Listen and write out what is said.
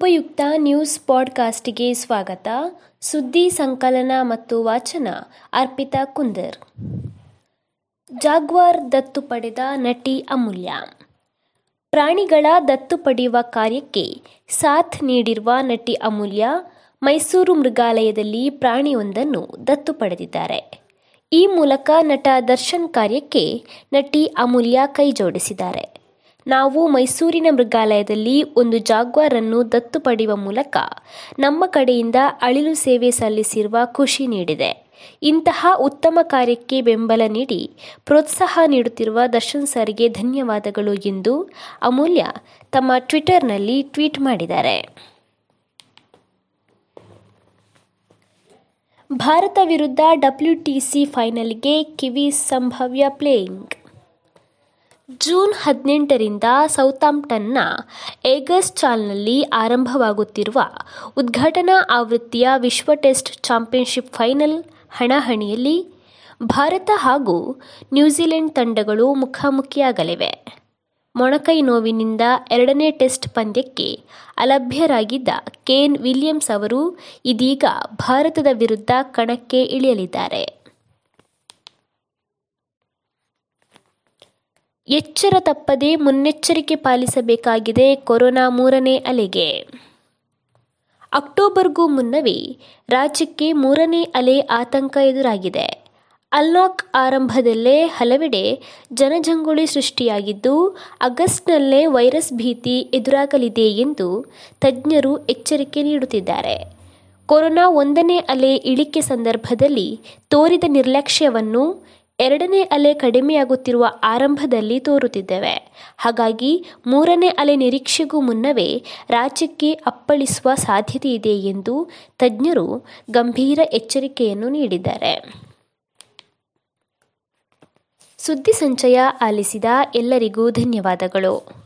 ಉಪಯುಕ್ತ ನ್ಯೂಸ್ ಪಾಡ್ಕಾಸ್ಟ್ಗೆ ಸ್ವಾಗತ. ಸುದ್ದಿ ಸಂಕಲನ ಮತ್ತು ವಾಚನ, ಅರ್ಪಿತಾ ಕುಂದರ್. ಜಾಗ್ವಾರ್ ದತ್ತು ಪಡೆದ ನಟಿ ಅಮೂಲ್ಯ. ಪ್ರಾಣಿಗಳ ದತ್ತು ಪಡೆಯುವ ಕಾರ್ಯಕ್ಕೆ ಸಾಥ್ ನೀಡಿರುವ ನಟಿ ಅಮೂಲ್ಯ, ಮೈಸೂರು ಮೃಗಾಲಯದಲ್ಲಿ ಪ್ರಾಣಿಯೊಂದನ್ನು ದತ್ತು ಪಡೆದಿದ್ದಾರೆ. ಈ ಮೂಲಕ ನಟ ದರ್ಶನ್ ಕಾರ್ಯಕ್ಕೆ ನಟಿ ಅಮೂಲ್ಯ ಕೈ ಜೋಡಿಸಿದ್ದಾರೆ ನಾವು ಮೈಸೂರಿನ ಮೃಗಾಲಯದಲ್ಲಿ ಒಂದು ಜಾಗ್ವಾರ್ ಅನ್ನು ದತ್ತು ಪಡೆಯುವ ಮೂಲಕ ನಮ್ಮ ಕಡೆಯಿಂದ ಅಳಿಲು ಸೇವೆ ಸಲ್ಲಿಸಿರುವ ಖುಷಿ ನೀಡಿದೆ. ಇಂತಹ ಉತ್ತಮ ಕಾರ್ಯಕ್ಕೆ ಬೆಂಬಲ ನೀಡಿ ಪ್ರೋತ್ಸಾಹ ನೀಡುತ್ತಿರುವ ದರ್ಶನ್ ಸರ್ಗೆ ಧನ್ಯವಾದಗಳು ಎಂದು ಅಮೂಲ್ಯ ತಮ್ಮ ಟ್ವಿಟರ್ನಲ್ಲಿ ಟ್ವೀಟ್ ಮಾಡಿದ್ದಾರೆ. ಭಾರತ ವಿರುದ್ಧ ಡಬ್ಲ್ಯೂಟಿಸಿ ಫೈನಲ್ಗೆ ಕಿವೀಸ್ ಸಂಭಾವ್ಯ ಪ್ಲೇಯಿಂಗ್ ಜೂನ್ ಹದಿನೆಂಟರಿಂದ ಸೌತಾಂಪ್ಟನ್ನ ಏಗಸ್ ಚಾಲ್ನಲ್ಲಿ ಆರಂಭವಾಗುತ್ತಿರುವ ಉದ್ಘಾಟನಾ ಆವೃತ್ತಿಯ ವಿಶ್ವ ಟೆಸ್ಟ್ ಚಾಂಪಿಯನ್ಶಿಪ್ ಫೈನಲ್ ಹಣಾಹಣಿಯಲ್ಲಿ ಭಾರತ ಹಾಗೂ ನ್ಯೂಜಿಲೆಂಡ್ ತಂಡಗಳು ಮುಖಾಮುಖಿಯಾಗಲಿವೆ. ಮೊಣಕೈ ನೋವಿನಿಂದ ಎರಡನೇ ಟೆಸ್ಟ್ ಪಂದ್ಯಕ್ಕೆ ಅಲಭ್ಯರಾಗಿದ್ದ ಕೇನ್ ವಿಲಿಯಮ್ಸ್ ಅವರು ಇದೀಗ ಭಾರತದ ವಿರುದ್ಧ ಕಣಕ್ಕೆ ಇಳಿಯಲಿದ್ದಾರೆ. ಎಚ್ಚರ ತಪ್ಪದೆ ಮುನ್ನೆಚ್ಚರಿಕೆ ಪಾಲಿಸಬೇಕಾಗಿದೆ ಕೊರೋನಾ ಮೂರನೇ ಅಲೆಗೆ. ಅಕ್ಟೋಬರ್ಗೂ ಮುನ್ನವೇ ರಾಜ್ಯಕ್ಕೆ ಮೂರನೇ ಅಲೆ ಆತಂಕ ಎದುರಾಗಿದೆ. ಅನ್ಲಾಕ್ ಆರಂಭದಲ್ಲೇ ಹಲವೆಡೆ ಜನಜಂಗುಳಿ ಸೃಷ್ಟಿಯಾಗಿದ್ದು, ಆಗಸ್ಟ್ನಲ್ಲೇ ವೈರಸ್ ಭೀತಿ ಎದುರಾಗಲಿದೆ ಎಂದು ತಜ್ಞರು ಎಚ್ಚರಿಕೆ ನೀಡುತ್ತಿದ್ದಾರೆ. ಕೊರೋನಾ ಒಂದನೇ ಅಲೆ ಇಳಿಕೆ ಸಂದರ್ಭದಲ್ಲಿ ತೋರಿದ ನಿರ್ಲಕ್ಷ್ಯವನ್ನು ಎರಡನೇ ಅಲೆ ಕಡಿಮೆಯಾಗುತ್ತಿರುವ ಆರಂಭದಲ್ಲಿ ತೋರುತ್ತಿದ್ದೇವೆ. ಹಾಗಾಗಿ ಮೂರನೇ ಅಲೆ ನಿರೀಕ್ಷೆಗೂ ಮುನ್ನವೇ ರಾಜ್ಯಕ್ಕೆ ಅಪ್ಪಳಿಸುವ ಸಾಧ್ಯತೆ ಇದೆ ಎಂದು ತಜ್ಞರು ಗಂಭೀರ ಎಚ್ಚರಿಕೆಯನ್ನು ನೀಡಿದ್ದಾರೆ. ಸುದ್ದಿ ಸಂಚಯ ಆಲಿಸಿದ ಎಲ್ಲರಿಗೂ ಧನ್ಯವಾದಗಳು.